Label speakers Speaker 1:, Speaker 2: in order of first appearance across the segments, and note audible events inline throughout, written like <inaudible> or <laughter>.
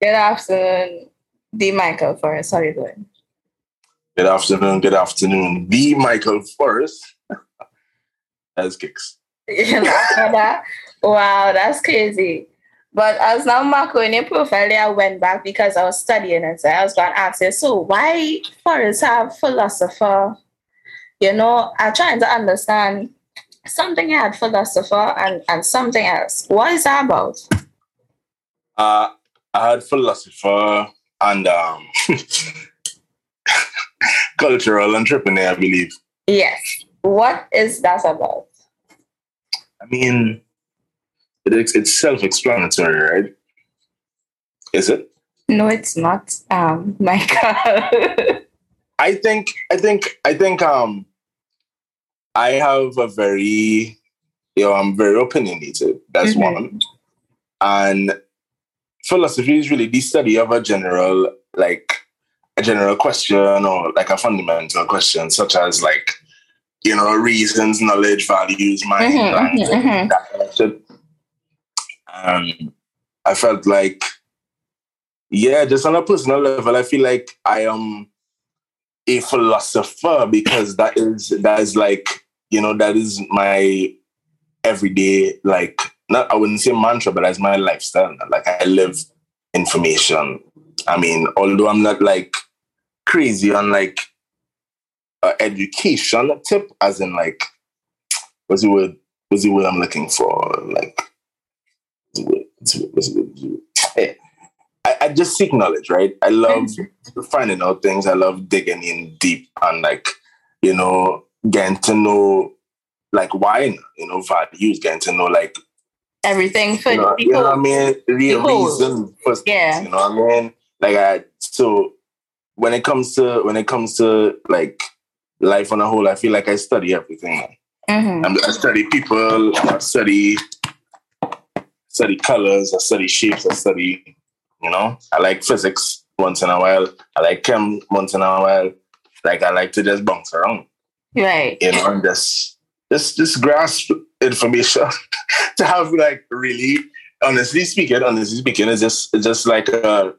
Speaker 1: Good afternoon, D. Michael Forest. How are you doing?
Speaker 2: Good afternoon, good afternoon. D. Michael Forest. <laughs> That's kicks. <laughs>
Speaker 1: wow, that's crazy. But as now Marco in your profile, I went back because I was studying and So I was going to ask you, so why Forest have philosopher? You know, I'm trying to understand something had philosopher and, and something else. What is that about?
Speaker 2: Uh, I had philosopher and um, <laughs> cultural entrepreneur, I believe.
Speaker 1: Yes. What is that about?
Speaker 2: I mean, it's, it's self-explanatory, right? Is it?
Speaker 1: No, it's not. Um, <laughs> my
Speaker 2: I think, I think, I think, um, I have a very, you know, I'm very opinionated. That's mm-hmm. one. And philosophy is really the study of a general, like a general question or like a fundamental question, such as like, you know, reasons, knowledge, values, mind, mm-hmm, mm-hmm. that kind of shit. And I felt like, yeah, just on a personal level, I feel like I am a philosopher because that is that is like, you know, that is my everyday like not I wouldn't say mantra, but as my lifestyle. Like I live information. I mean, although I'm not like crazy on like uh, education tip, as in like what's the word? What's the word I'm looking for? Like what's the word? What's the word? Hey, I, I just seek knowledge, right? I love finding out things. I love digging in deep and like you know getting to know like why you know values, getting to know like
Speaker 1: everything for
Speaker 2: you know,
Speaker 1: you know
Speaker 2: what I mean? The reason for
Speaker 1: yeah.
Speaker 2: you know what I mean? Like I so when it comes to when it comes to like life on a whole, I feel like I study everything. Mm-hmm. I study people, I study study colors, I study shapes, I study, you know, I like physics once in a while. I like chem once in a while. Like I like to just bounce around.
Speaker 1: Right.
Speaker 2: You know, and just just just grasp information <laughs> to have like really honestly speaking, honestly speaking, it's just it's just like a,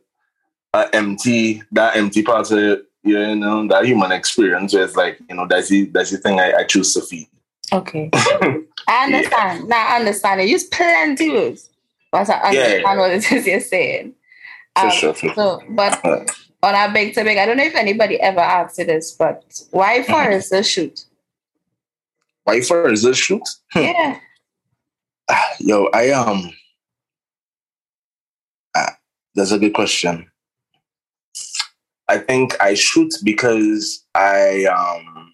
Speaker 2: a empty that empty part of you know that human experience where it's like you know that's the that's the thing I, I choose to feed.
Speaker 1: Okay, <laughs> I understand. Yeah. Now I understand. You use plenty words, but I understand yeah. what it is you're saying.
Speaker 2: Um, sure,
Speaker 1: so, but on our big to big, I don't know if anybody ever asked you this, but why Forest the shoot?
Speaker 2: Why Forest the shoot?
Speaker 1: Hmm. Yeah.
Speaker 2: Yo, I um, uh, that's a good question. I think I shoot because I um,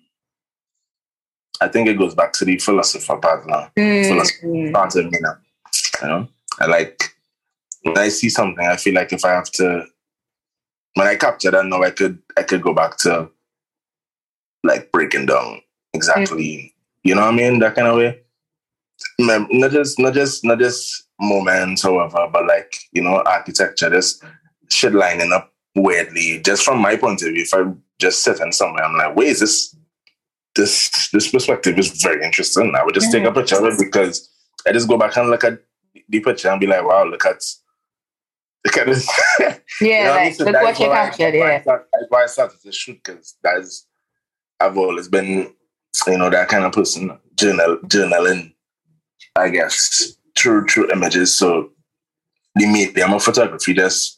Speaker 2: I think it goes back to the philosopher part now. Mm. Philosopher part of me now. You know, I like when I see something, I feel like if I have to, when I capture that, know I could I could go back to like breaking down exactly. You know what I mean? That kind of way not just not just not just moments, however, but like you know, architecture, just shit lining up weirdly. Just from my point of view, if I just sit in somewhere, I'm like, wait, is this this this perspective is very interesting. I would just mm-hmm. take a picture of it because I just go back and look at the picture and be like, wow, look at look at this. <laughs>
Speaker 1: Yeah, you know like, so look what you captured. Yeah, that's
Speaker 2: why I started to shoot because that's I've always been, you know, that kind of person. Journal journaling I guess, true, true images. So the medium of photography just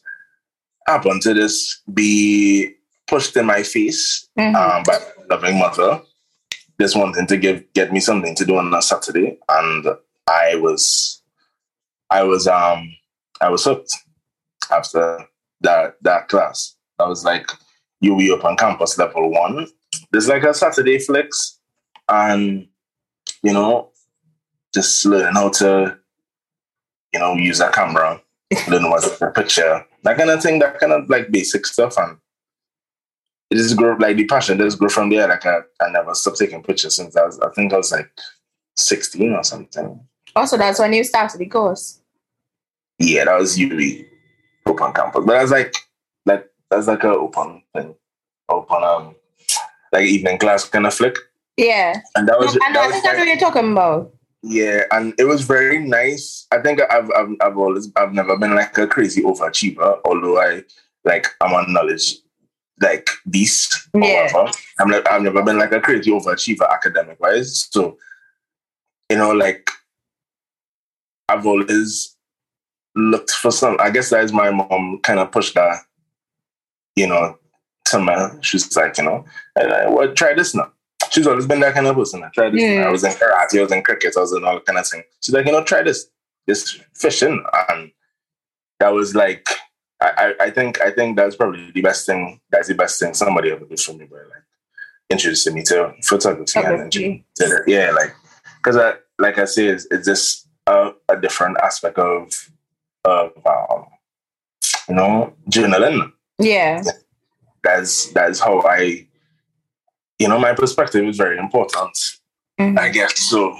Speaker 2: happened to just be pushed in my face mm-hmm. um, by loving mother. Just wanting to give get me something to do on a Saturday, and I was, I was, um, I was hooked after that that class. That was like UWI Open Campus level one. There's like a Saturday flicks, and you know, just learning how to, you know, use a camera, learn to take picture, that kind of thing, that kind of like basic stuff. And it just grew like the passion just grew from there. Like I, I never stopped taking pictures since I was, I think I was like 16 or something.
Speaker 1: Also, that's when you started the course.
Speaker 2: Yeah, that was UWI open campus. But I was like, like that's like a open thing, open um, like evening class kind of flick.
Speaker 1: Yeah.
Speaker 2: And that was.
Speaker 1: I, know, I think know what you're talking about.
Speaker 2: Yeah, and it was very nice. I think I've I've I've always I've never been like a crazy overachiever, although I like I'm a knowledge like beast.
Speaker 1: Yeah.
Speaker 2: However, I'm like I've never been like a crazy overachiever academic wise. So, you know, like I've always looked for some. I guess that is my mom kind of pushed that. You know, to me, she's like, you know, and I, well, try this now she's always been that kind of person. I tried this.
Speaker 1: Yeah.
Speaker 2: I was in karate, I was in cricket, I was in all kind of thing. She's like, you know, try this, this fishing, and that was like, I, I, I think, I think that's probably the best thing. That's the best thing somebody ever did for me, but like introducing me to photography and to- yeah, like because I, like I say, it's, it's just a, a different aspect of, of, um, you know, journaling
Speaker 1: Yeah.
Speaker 2: that's that's how I, you know, my perspective is very important.
Speaker 1: Mhm.
Speaker 2: I guess so.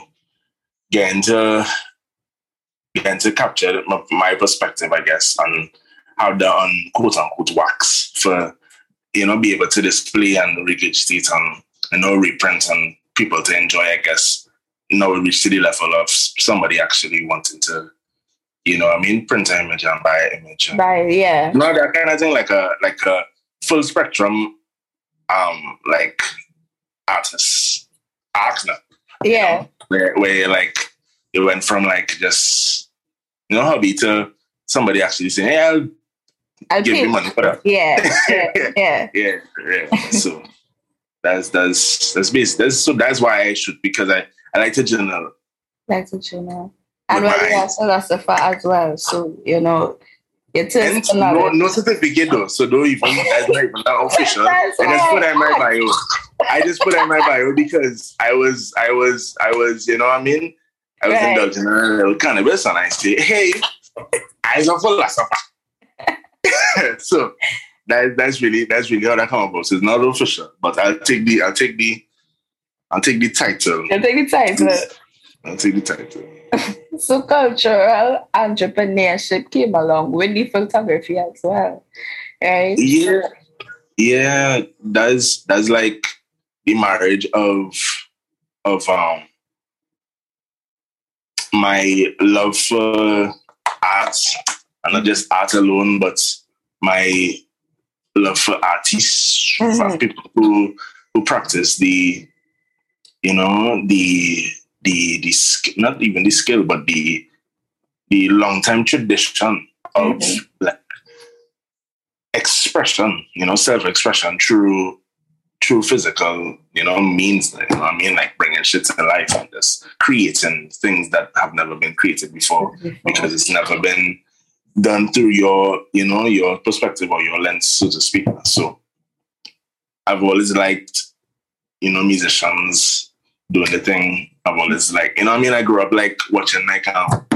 Speaker 2: Getting to getting to capture my, my perspective, I guess, and how the un, quote unquote wax for you know be able to display and regurgitate and you know reprint and people to enjoy. I guess now we reach to the level of somebody actually wanting to, you know, I mean, print an image and buy an image. and-
Speaker 1: By yeah.
Speaker 2: no, that kind of thing, like a like a full spectrum, um, like artist art now,
Speaker 1: Yeah.
Speaker 2: where where like it went from like just you know hobby to somebody actually saying, "Hey, I'll
Speaker 1: I
Speaker 2: give you money for that."
Speaker 1: Yeah. Yeah. <laughs> Yeah.
Speaker 2: Yeah, yeah. so that's that's that's basic. That's so that's why I should because I I like to journal.
Speaker 1: That's what you know. And when you
Speaker 2: my-
Speaker 1: are a philosopher as well, so you know, It is
Speaker 2: And
Speaker 1: no,
Speaker 2: no certificate though, so don't even that's not even that official. <laughs> I
Speaker 1: That's right.
Speaker 2: that in my bio. I just put in my bio because I was, I was, I was, you know what I mean? I was
Speaker 1: Right.
Speaker 2: indulging in a little cannabis and I say, hey, I'm a philosopher. so that, that's really, that's really how that come about. So it's not official, but I'll take the, I'll take the, I'll take the title.
Speaker 1: You take the title.
Speaker 2: I'll take the title. <laughs>
Speaker 1: So cultural entrepreneurship came along with the photography as well. Right?
Speaker 2: Yeah, yeah. That's that's like the marriage of of um my love for art, and not just art alone, but my love for artists, for
Speaker 1: Mhm.
Speaker 2: people who who practice the, you know, the the the not even the skill, but the the long time tradition of
Speaker 1: Mhm.
Speaker 2: like expression, you know, self expression through through physical, you know, means. You know what I mean? Like bringing shit to life and just creating things that have never been created before because it's never been done through your, you know, your perspective or your lens, so to speak. So I've always liked, you know, musicians doing the thing. I've always like, you know, I mean, I grew up like watching like um,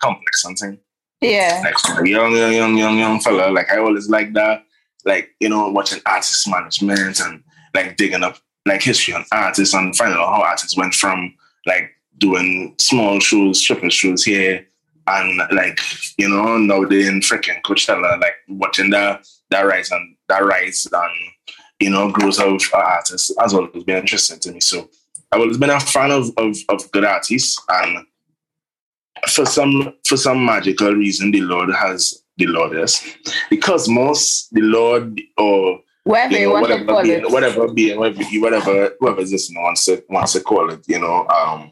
Speaker 2: complex something
Speaker 1: Yeah.
Speaker 2: like young, young, young, young, young fella. Like I always like that. Like, you know, watching artist management and like digging up like history on artists and finding out how artists went from like doing small shows, triple shows here and like, you know, now they're in freaking Coachella, like watching that that rise and that rise and you know, growth of artists has always been interesting to me. So I've always been a fan of of, of good artists and for some for some magical reason the Lord has the Lord yes. The cosmos, the Lord or
Speaker 1: Whatever
Speaker 2: you know,
Speaker 1: want to
Speaker 2: whatever
Speaker 1: call
Speaker 2: being,
Speaker 1: it.
Speaker 2: whatever being, whatever whatever whoever's listening wants to wants to call it, you know, um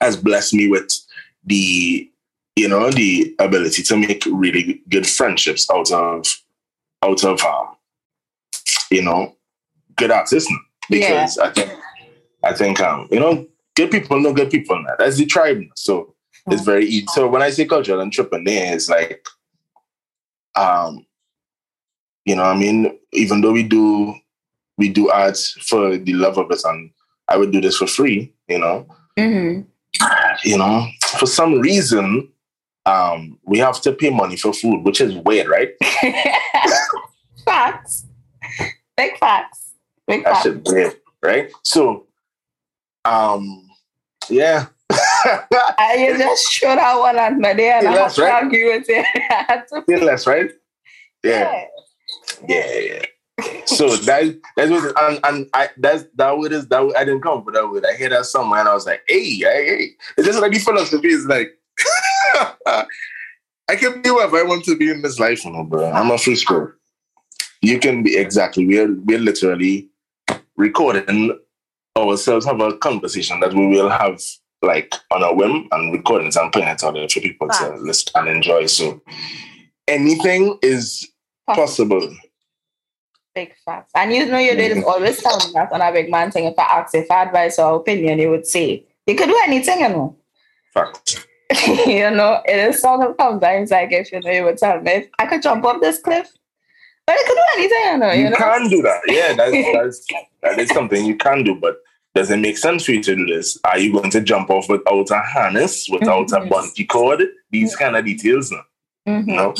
Speaker 2: has blessed me with the you know the ability to make really good friendships out of out of um, you know good artists because I think I think um you know good people know good people now. That's the tribe. So it's very easy. So when I say cultural entrepreneur, it's like um you know, I mean, even though we do we do art for the love of it and I would do this for free, you know.
Speaker 1: hmm
Speaker 2: You know, for some reason, um, we have to pay money for food, which is weird, right? <laughs>
Speaker 1: facts. Big facts. Big
Speaker 2: That shit weird, right? So um yeah.
Speaker 1: You just throw that one at me there and
Speaker 2: Yeah,
Speaker 1: I to
Speaker 2: right.
Speaker 1: argue with it. <laughs> I had to-
Speaker 2: Feel less, right? Yeah.
Speaker 1: Yeah.
Speaker 2: Yeah, yeah. so that that's what and, and I that's that word is that word, I didn't come for that word. I hear that somewhere and I was like, hey, hey, hey. It's just like the philosophy is like <laughs> I can be whatever I want to be in this life, you know, bro. I'm a free spirit. You can be exactly we're we're literally recording ourselves have a conversation that we will have like on a whim and recording it and putting it out there for people to listen and enjoy. So anything is possible.
Speaker 1: Big facts. And you know your dad is mm. always telling that on a big man thing. If I ask if advice or opinion, he would say, you could do anything, you know.
Speaker 2: Fact. <laughs>
Speaker 1: you know, it is sort of sometimes like if you know you would tell me if I could jump off this cliff. But I could do anything, you know. You,
Speaker 2: You
Speaker 1: know?
Speaker 2: can do that. Yeah, that's <laughs> that's that is something you can do, but does it make sense for you to do this? Are you going to jump off without a harness, without
Speaker 1: Mhm.
Speaker 2: a bungee cord? These kind of details, no.
Speaker 1: Mhm.
Speaker 2: No.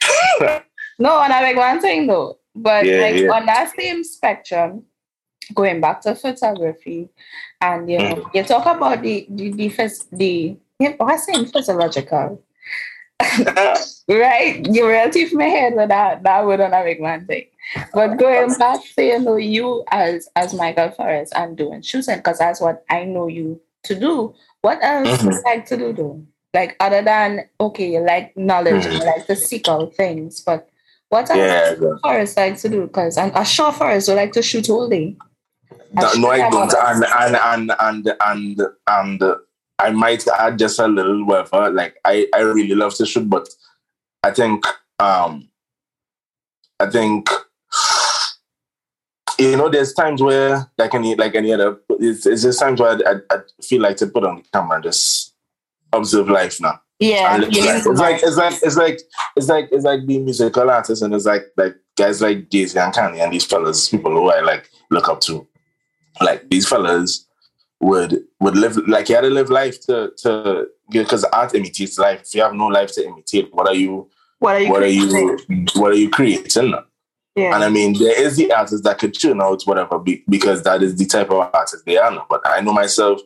Speaker 2: <laughs>
Speaker 1: No, and I like one thing though. But
Speaker 2: Yeah,
Speaker 1: like
Speaker 2: yeah.
Speaker 1: on that same spectrum, going back to photography, and you know,
Speaker 2: Mm.
Speaker 1: you talk about the the the, phys- the yeah, what's saying physiological, right? You tip my head with that that word on a big man thing. But going back to you know you as as Michael Forest and doing shooting because that's what I know you to do. What else do you like to do though? Like other than okay, you like knowledge, you
Speaker 2: Mhm.
Speaker 1: like to seek out things, but what else
Speaker 2: Yeah,
Speaker 1: does Forest like to do? Because I'm a sure Forest would like to shoot all day.
Speaker 2: No, no, I don't. And and and and and and I might add just a little whatever. Like I, I really love to shoot, but I think um I think you know there's times where like any like any other it's, it's just times where I, I, I feel like to put on the camera and just observe life now.
Speaker 1: Yeah,
Speaker 2: And it's, like, it's like it's like it's like it's like being musical artists and it's like like guys like Z and Kanye and these fellas, people who I like look up to. Like these fellas would would live like you had to live life to to because art imitates life. If you have no life to imitate, what are you
Speaker 1: what are you?
Speaker 2: what are you what are you creating?
Speaker 1: Yeah.
Speaker 2: And I mean, there is the artists that could tune out whatever be, because that is the type of artist they are. Now. But I know myself,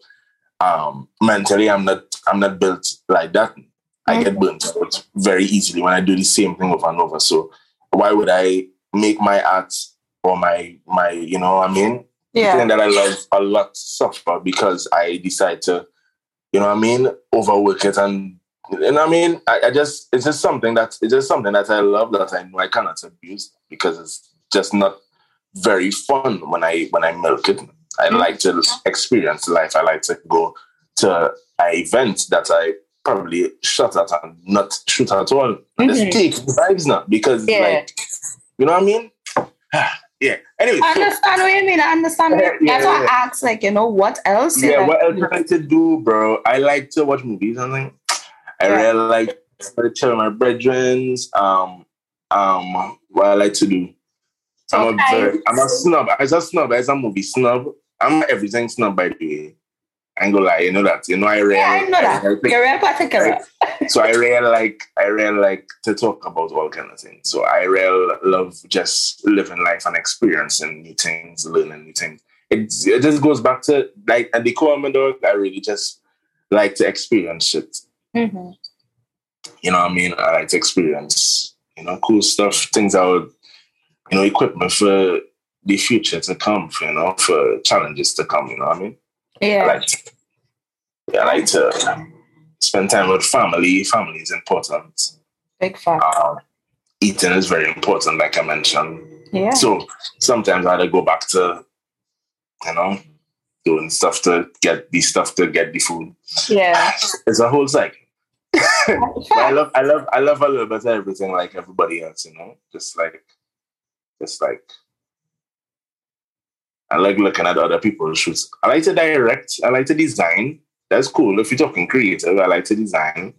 Speaker 2: um, mentally, I'm not I'm not built like that. I get burnt out very easily when I do the same thing over and over. So why would I make my art or my my you know I mean
Speaker 1: yeah.
Speaker 2: thing that I love a lot suffer because I decide to you know what I mean overwork it and you know what I mean I, I just it's just something that it's just something that I love that I know I cannot abuse because it's just not very fun when I when I milk it. I
Speaker 1: Mhm.
Speaker 2: like to experience life. I like to go to an event that I probably shut at and not shoot at all. And
Speaker 1: Mhm.
Speaker 2: just take vibes now because
Speaker 1: Yeah.
Speaker 2: like you know what I mean? <sighs> <sighs> yeah. Anyway,
Speaker 1: I
Speaker 2: so-
Speaker 1: understand what you mean. I understand what you mean.
Speaker 2: Yeah,
Speaker 1: That's why
Speaker 2: yeah.
Speaker 1: I asked, like, you know, what else?
Speaker 2: yeah,
Speaker 1: like
Speaker 2: what else
Speaker 1: do?
Speaker 2: I like to do, bro? I like to watch movies. I think I
Speaker 1: Yeah.
Speaker 2: really like to chill with my brethren. Um, um, what I like to do. I'm a
Speaker 1: Okay.
Speaker 2: very, I'm a snob. As a snob, as a movie snob. I'm everything snob by the way. I ain't gonna lie, you know that. You know I really
Speaker 1: Yeah, I know that.
Speaker 2: I think-
Speaker 1: You're real particular.
Speaker 2: so I really like I really like to talk about all kind of things. So I really love just living life and experiencing new things, learning new things. It it just goes back to like at the core of my dog. I really just like to experience shit.
Speaker 1: hmm
Speaker 2: You know what I mean? I like to experience you know cool stuff, things that would you know equip me for the future to come. For, you know for challenges to come. You know what I mean? I
Speaker 1: Yeah.
Speaker 2: like to, yeah, I like to spend time with family. Family is important.
Speaker 1: Big fact.
Speaker 2: um, eating is very important, like I mentioned.
Speaker 1: Yeah.
Speaker 2: So sometimes I had to go back to, you know, doing stuff to get the stuff to get the food.
Speaker 1: Yeah. <laughs>
Speaker 2: It's a whole cycle. <laughs> I love, I love, I love a little bit of everything, like everybody else. You know, just like, just like. I like looking at other people's shoots. I like to direct. I like to design. That's cool. If you're talking creative, I like to design.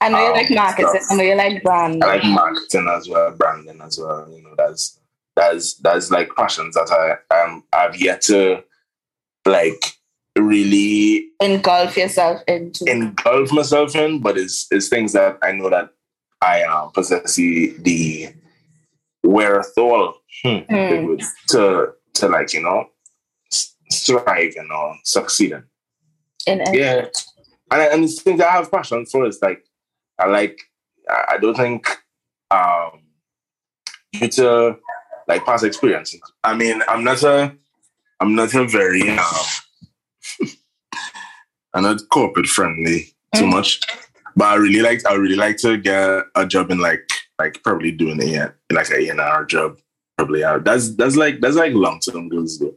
Speaker 1: I know you
Speaker 2: um,
Speaker 1: like marketing.
Speaker 2: stuff.
Speaker 1: I know you like brand.
Speaker 2: I like marketing as well, branding as well. You know, that's that's that's like passions that I um I've yet to like really
Speaker 1: Engulf yourself into.
Speaker 2: engulf myself in, but it's it's things that I know that I um possess the, the wherewithal hmm,
Speaker 1: Hmm.
Speaker 2: to to like you know s- strive and you succeed in.
Speaker 1: in.
Speaker 2: Yeah, and and it's things I have passion for. It's like I like. I I don't think um due to like past experiences. I mean, I'm not a, I'm not a very, um, <laughs> I'm not corporate friendly too mm. much, but I really like, I really like to get a job in like, like probably doing a like a A&R job, probably. Uh, that's that's like that's like long term goals though.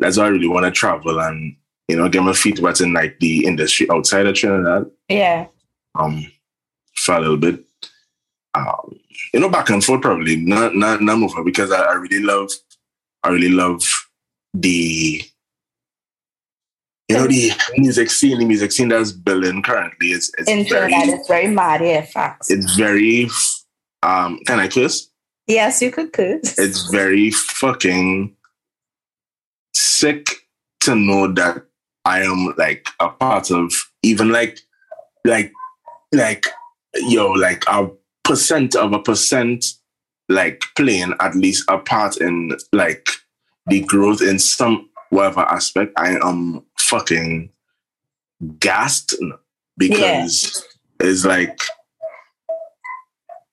Speaker 2: That's why I really want to travel and you know get my feet wet in like the industry outside of Trinidad.
Speaker 1: Yeah.
Speaker 2: Um, for a little bit. Um, you know, back and forth probably not not not move because I, I really love I really love the you know the music scene, the music scene that's building currently. It's, it's
Speaker 1: in very, Trinidad, it's very mad, yeah, facts.
Speaker 2: It's very um can I curse?
Speaker 1: Yes, you could curse.
Speaker 2: It's very fucking sick to know that I am like a part of even like like like yo like a percent of a percent like playing at least a part in like the growth in some whatever aspect, I am fucking gassed because yeah. it's like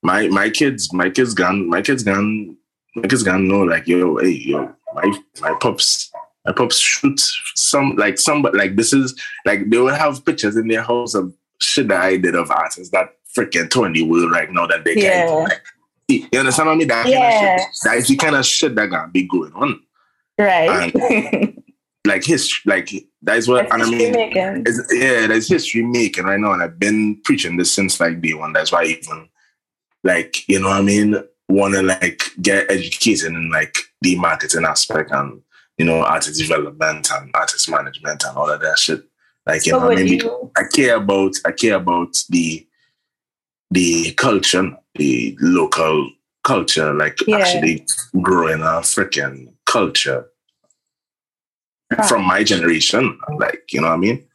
Speaker 2: my my kids, my kids gone, my kids gone, my kids gone know like yo, hey yo, my my pups, my pups shoot some like some but like this is like they will have pictures in their house of shit that I did of artists that freaking Tony will right now that they yeah. can like, you understand what I mean? That yeah. kind of shit, that is the kind of shit that gonna be going on.
Speaker 1: Right.
Speaker 2: And, <laughs> like history, like that's what that's and I mean. yeah, that's history making right now, and I've been preaching this since like day one. That's why I even like you know what I mean want to like get educated in like the marketing aspect and you know artist development and artist management and all of that shit. Like you so know, I mean, you... I care about I care about the the culture, the local culture, like yeah. actually growing a freaking culture from my generation. Like, you know what I mean?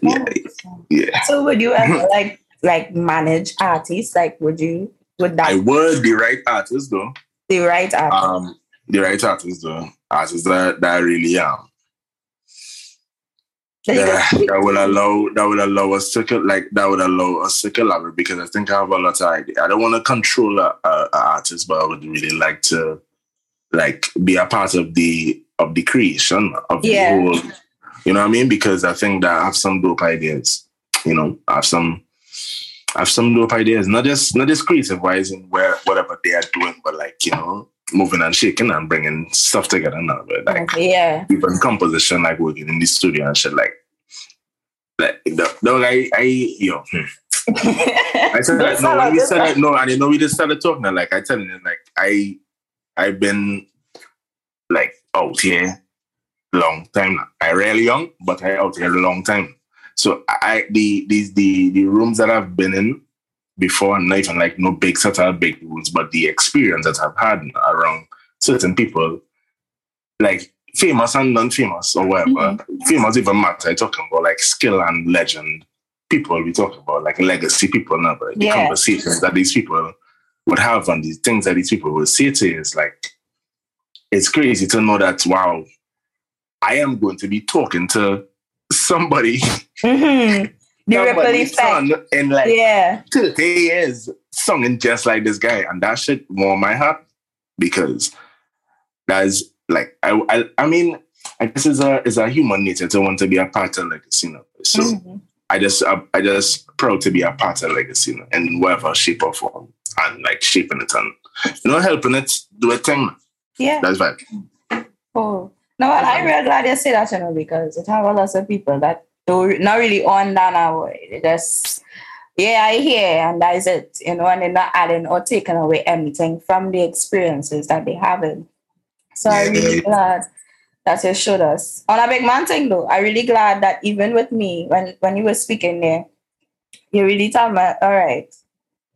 Speaker 2: Yeah. yeah.
Speaker 1: So would you ever <laughs> like like manage artists? Like would you would that
Speaker 2: I would the right artist though.
Speaker 1: The right artist.
Speaker 2: Um the right artist though. Artists that, that I really am. that, that will allow that will allow us to like that would allow us to collaborate because I think I have a lot of ideas. I don't want to control a, a, a, artist, but I would really like to like be a part of the of the creation of yeah. the whole. You know what I mean? Because I think that I have some dope ideas. You know, I have some I have some dope ideas, not just not just creative wise in where whatever they are doing, but like you know, moving and shaking and bringing stuff together now. But like
Speaker 1: yeah,
Speaker 2: even composition, like working in the studio and shit, like like the, the I I yo. Hmm. <laughs> I said that, no, when we said that, no, and you know we just started talking. Like I tell you, like I I've been like out here long time now. I really young, but I out here a long time. So I the these the the rooms that I've been in before, not even like no big set of big rooms, but the experience that I've had around certain people, like famous and non-famous or whatever. Mm-hmm. Famous even matter. I talking about like skill and legend people. We talk about like legacy people now, but the yeah. conversations that these people would have and the things that these people would say to you is like it's crazy to know that wow, I am going to be talking to somebody.
Speaker 1: Mm-hmm. <laughs> The ripple effect.
Speaker 2: And like
Speaker 1: yeah.
Speaker 2: 30 years singing just like this guy. And that shit warm my heart because that's like I I, I mean, I guess it's a it's a human nature to want to be a part of legacy. You know? So mm-hmm. I just I, I just proud to be a part of legacy you know, in whatever shape or form and like shaping it and you know helping it do a thing.
Speaker 1: Yeah.
Speaker 2: That's right.
Speaker 1: Oh. No, I'm really glad you say that, you know, because it have a lot of people that not really on that now. Just yeah, I hear, and that is it. You know, and they're not adding or taking away anything from the experiences that they have. So yeah. I'm really glad that you showed us. On a big man thing though, I'm really glad that even with me, when when you were speaking there, you really told me, all right,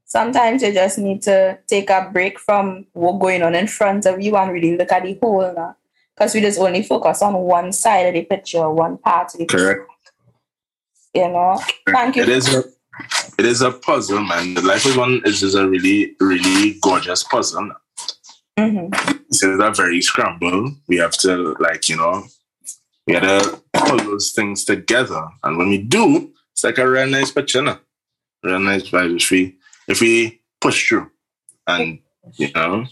Speaker 1: sometimes you just need to take a break from what's going on in front of you and really look at the whole now. Because we just only focus on one side of the picture, one part of the
Speaker 2: Correct.
Speaker 1: picture. You know? Thank you.
Speaker 2: It is a it is a puzzle, man. The life is one is just a really, really gorgeous puzzle. Mm-hmm. It's a very scramble. We have to like, you know, we gotta pull those things together. And when we do, it's like a real nice picture, no? Real nice vibe. If we if we push through and you know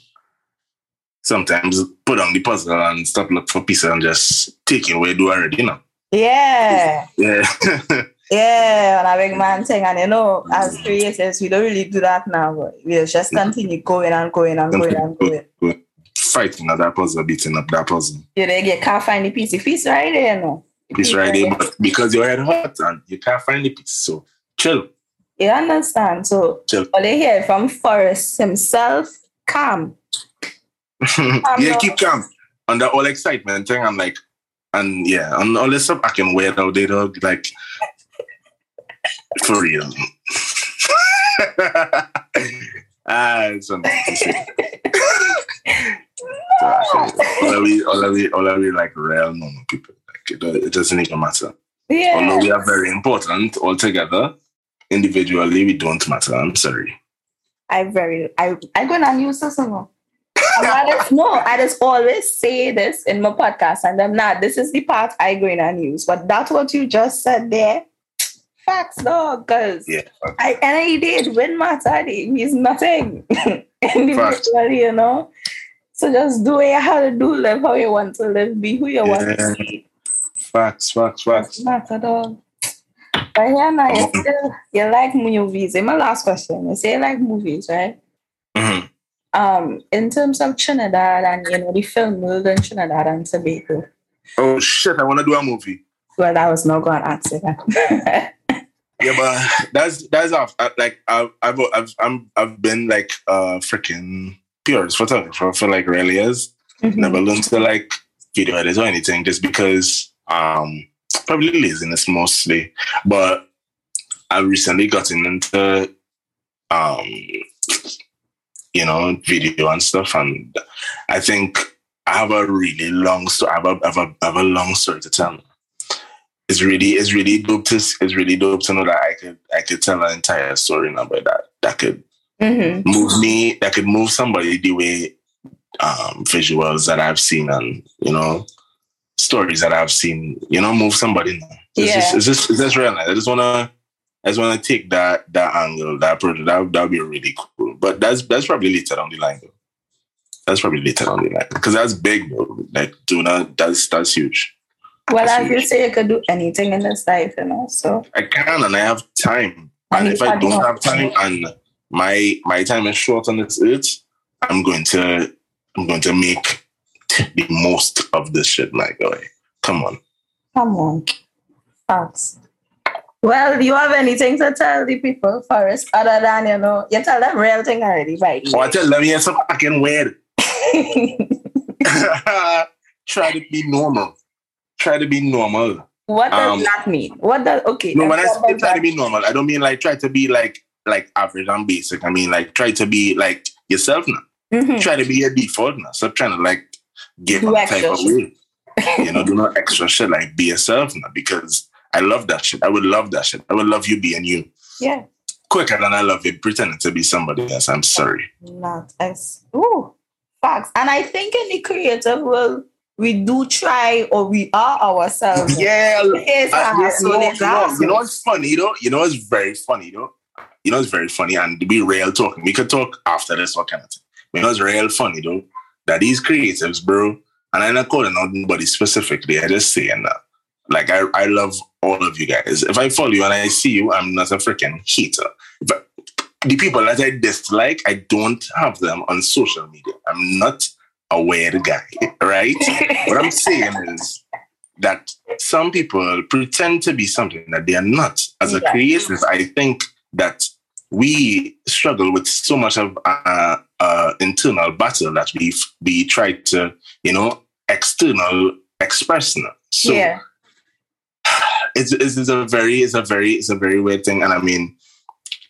Speaker 2: sometimes put on the puzzle and stop look for pieces and just take it where do already, you know.
Speaker 1: Yeah.
Speaker 2: Yeah. <laughs>
Speaker 1: Yeah, and a big man thing, and you know, as creators, we don't really do that now, but we'll just continue going and going and going and going.
Speaker 2: Fighting at that puzzle, beating up that puzzle.
Speaker 1: You know, you can't find the piece. The piece right there, you no.
Speaker 2: Piece right there, but because your head hot and you can't find the piece, so chill.
Speaker 1: You understand? So,
Speaker 2: Chill.
Speaker 1: all they hear from Forest himself, calm. <laughs>
Speaker 2: yeah, keep calm. Under all excitement thing, I'm like, and yeah, and all this stuff I can wear out there, dog. Like, for real. <laughs> ah, it's something to say. So, actually, all of we, all of we, all of we, like real normal people. Like, it, it doesn't even matter.
Speaker 1: Yeah.
Speaker 2: Although we are very important altogether, individually we don't matter. I'm sorry.
Speaker 1: I very I I gonna use this one. <laughs> I no, I just always say this in my podcast, and I'm not. This is the part I going and use. But that's what you just said there. Facts, dog. Cause
Speaker 2: Yeah.
Speaker 1: I and I did when my it means nothing <laughs> individually, you know. So just do what you have to do, live how you want to live, be who you want to be.
Speaker 2: Facts, facts, facts.
Speaker 1: Matter, dog. But yeah, now you
Speaker 2: Um,
Speaker 1: still you like movies. And my last question, you say you like movies, right?
Speaker 2: Mhm.
Speaker 1: Um, in terms of Trinidad and you know the film world in Trinidad and Tobago.
Speaker 2: Oh shit! I want to do a movie.
Speaker 1: Well, that was not going to answer that. <laughs>
Speaker 2: Yeah, but that's that's off. I, like I've I've I've I'm, I've been like uh freaking purist photographer for like really years. Never learned to like video edit or anything just because um probably laziness mostly. But I recently got into um you know video and stuff, and I think I have a really long story. I have a, I have a, I have a long story to tell. It's really it's really dope to it's really dope to know that I could I could tell an entire story now, but that that could
Speaker 1: Mhm.
Speaker 2: move me that could move somebody the way um visuals that I've seen and you know stories that I've seen, you know, move somebody. now. It's
Speaker 1: Yeah.
Speaker 2: just it's just it's just real. I just wanna I just wanna take that that angle, that approach. That that would be really cool. But that's that's probably later down the line though. That's probably later down the line. Because that's big bro. Like do not that's that's huge.
Speaker 1: Well,
Speaker 2: That's
Speaker 1: as you say, you could do anything in this life, you know. So
Speaker 2: I can and I have time.
Speaker 1: And
Speaker 2: And if I don't have time and my my time is short on this earth, I'm going to I'm going to make the most of this shit, my guy. Come on.
Speaker 1: come on, facts. Well, do you have anything to tell the people, Forest, other than you know, you tell them real thing already, right?
Speaker 2: Oh, I tell them here's some fucking weird. <laughs> <laughs> Try to be normal. Try to be normal.
Speaker 1: what does
Speaker 2: Um,
Speaker 1: that mean? What does okay?
Speaker 2: No, when I say try to be normal, I don't mean like try to be like like average and basic. I mean like try to be like yourself now.
Speaker 1: Mhm.
Speaker 2: Try to be your default now. Stop trying to like give
Speaker 1: Do
Speaker 2: up type of way. you know, do not extra shit. Like be yourself now because I love that shit. I would love that shit. I would love you being you
Speaker 1: Yeah,
Speaker 2: quicker than I love you pretending to be somebody else. I'm sorry.
Speaker 1: not as ooh facts. And I think in the creative world, we do try or we are ourselves.
Speaker 2: Yeah.
Speaker 1: Yes,
Speaker 2: Uh, yeah,
Speaker 1: so
Speaker 2: no, no, you know what's funny though? You know it's very funny though? You know it's very funny and to be real talking. We could talk after this what kind of thing. You know what's real funny though? That these creatives, bro, and I'm not calling out nobody specifically. I just saying that. Like I, I love all of you guys. If I follow you and I see you, I'm not a freaking hater. But the people that I dislike, I don't have them on social media. I'm not a weird guy, <laughs> right? what I'm saying is that some people pretend to be something that they are not. As a
Speaker 1: Yeah.
Speaker 2: creative, I think that we struggle with so much of uh, uh, internal battle that we we try to, you know, external express now. So
Speaker 1: yeah,
Speaker 2: it's, it's, it's a very it's a very it's a very weird thing. And i mean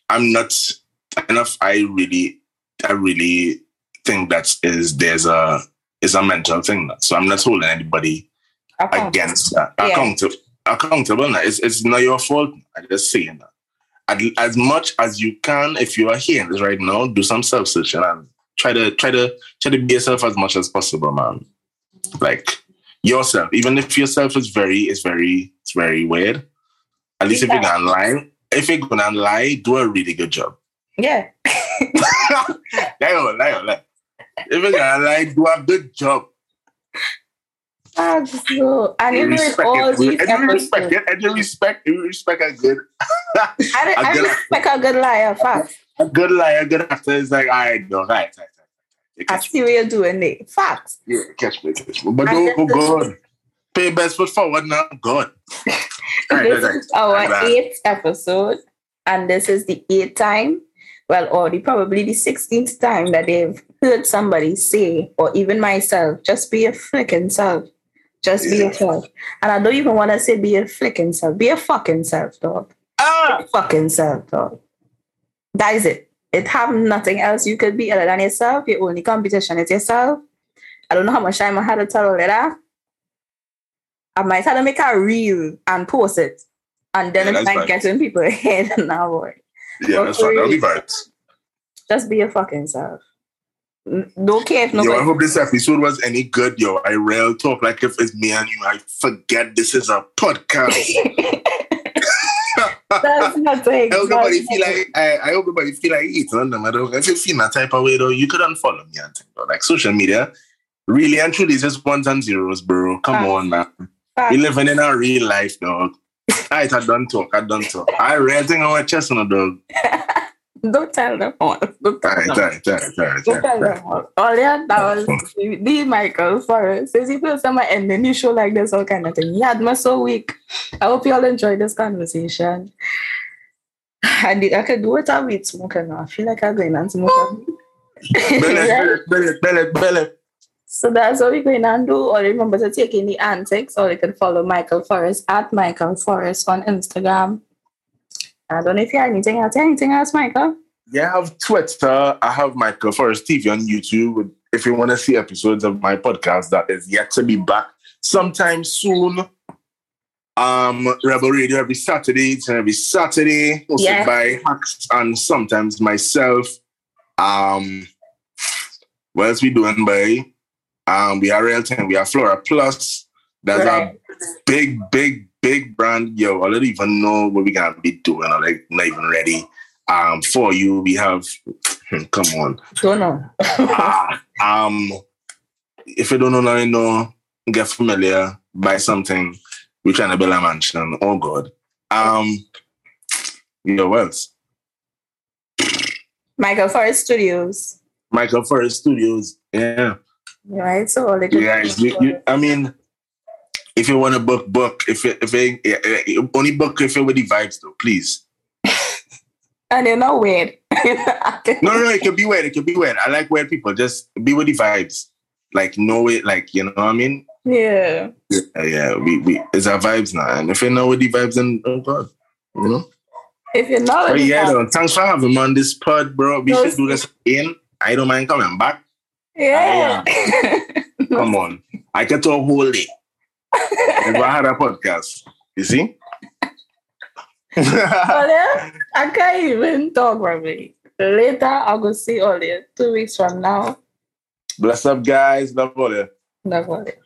Speaker 2: i'm not enough i really i really think that is there's a is a mental thing. So i'm not holding anybody against that.
Speaker 1: Yeah.
Speaker 2: accountable accountable. It's, it's not your fault. I just saying that. As, as much as you can if you are hearing this right now do some self-searching and try to try to try to be yourself as much as possible man. Like yourself. Even if yourself is very is very it's very weird at least if you're gonna lie if you're gonna lie do a really good job
Speaker 1: Yeah,
Speaker 2: lie on, lie on, lie. if you gotta like do a good job.
Speaker 1: So, and you
Speaker 2: respect
Speaker 1: all
Speaker 2: it.
Speaker 1: these
Speaker 2: And you respect it. And you respect you respect a good
Speaker 1: I,
Speaker 2: a
Speaker 1: I
Speaker 2: good-
Speaker 1: respect a good liar, fact.
Speaker 2: a good liar, a good actor is like, all right, no, right, right, right. right.
Speaker 1: I see what you're doing there. Facts.
Speaker 2: yeah, catch me, catch me. But don't go
Speaker 1: is-
Speaker 2: good. Pay best foot forward now, good. <laughs> Right,
Speaker 1: this
Speaker 2: right, right.
Speaker 1: is our eighth episode, and this is the eighth time, well, or the probably the sixteenth time that they've heard somebody say, or even myself, just be a freaking self. Just be
Speaker 2: Yeah.
Speaker 1: yourself. And I don't even want to say be a freaking self. Be a fucking self, dog.
Speaker 2: Ah,
Speaker 1: Fucking self, dog. That is it. It have nothing else you could be other than yourself. Your only competition is yourself. I don't know how much time I had to tell all of that. I might have to make a reel and post it. And then
Speaker 2: Yeah,
Speaker 1: it might get <laughs> in people's head now, boy.
Speaker 2: yeah, that's right. That'll be vibes.
Speaker 1: Just be your fucking self. N- Don't care if
Speaker 2: Yo, I hope this episode was any good, yo. I real talk like if it's me and you. I forget this is a podcast. <laughs> <laughs>
Speaker 1: That's nothing.
Speaker 2: I hope nobody feel like I, I hope nobody feel like eating on them. I don't, if you feel that type of way though, you could unfollow me and thing, though. Like social media, really and truly is just ones and zeros, bro. Come
Speaker 1: Facts.
Speaker 2: on, man.
Speaker 1: Facts.
Speaker 2: We living in a real life, dog. I don't talk, I don't talk. I real thing on my chest on a dog. <laughs>
Speaker 1: Don't tell them all. Don't tell them.
Speaker 2: alright, alright, alright,
Speaker 1: Don't tell them all. All yeah, that <laughs> was the Michael Forest. Since he feels someone ending the show like this, all kind of thing. He had me so weak. I hope you all enjoyed this conversation. <sighs> I, did, I could do it a weed smoking now. I feel like I'm going on smoke.
Speaker 2: Belly, <laughs> belly, belly, belly.
Speaker 1: So that's what we're going to do. Or remember to take in the antics, or you can follow Michael Forest at Michael Forest on Instagram. I don't know if you have anything else. Anything else, Michael?
Speaker 2: Yeah, I have Twitter. I have Michael Forest TV on YouTube. If you want to see episodes of my podcast that is yet to be back sometime soon. Um, Rebel Radio every Saturday, and every Saturday, hosted
Speaker 1: Yeah.
Speaker 2: by Hacks and sometimes myself. Um, what else we doing, by? Um, we are Real Time, we are Flora Plus. That's
Speaker 1: Right.
Speaker 2: a big, big, big brand. Yo, I don't even know what we're gonna be doing. I'm like not even ready. Um, for you, we have come on.
Speaker 1: Don't know.
Speaker 2: Ah, um, if you don't know now, you know, get familiar, buy something. We're trying to build a mansion. Oh God. Um, yo, what else?
Speaker 1: Michael Forest Studios.
Speaker 2: Michael Forest Studios. Yeah.
Speaker 1: Right? So all they could
Speaker 2: You you, I mean, if you want to book, book. If it, if it, yeah, yeah, only book if you're with the vibes though, please. <laughs>
Speaker 1: and they're not weird.
Speaker 2: No, <laughs> no, no, it could be weird. It could be weird. I like weird people. Just be with the vibes. Like know it, like you know what I mean?
Speaker 1: yeah.
Speaker 2: Uh, yeah, we, we it's our vibes now. And if you know with the vibes, then oh god, you know.
Speaker 1: If you're not
Speaker 2: But yeah, though, thanks for having me on this pod, bro. We
Speaker 1: No,
Speaker 2: should do this again. I don't mind coming back.
Speaker 1: Yeah.
Speaker 2: Come on, I get to a whole day. Never had a podcast. You see?
Speaker 1: But <laughs> I can't even talk properly. Later, I'll go see all two weeks from now.
Speaker 2: Bless up, guys. Love.
Speaker 1: That's all it.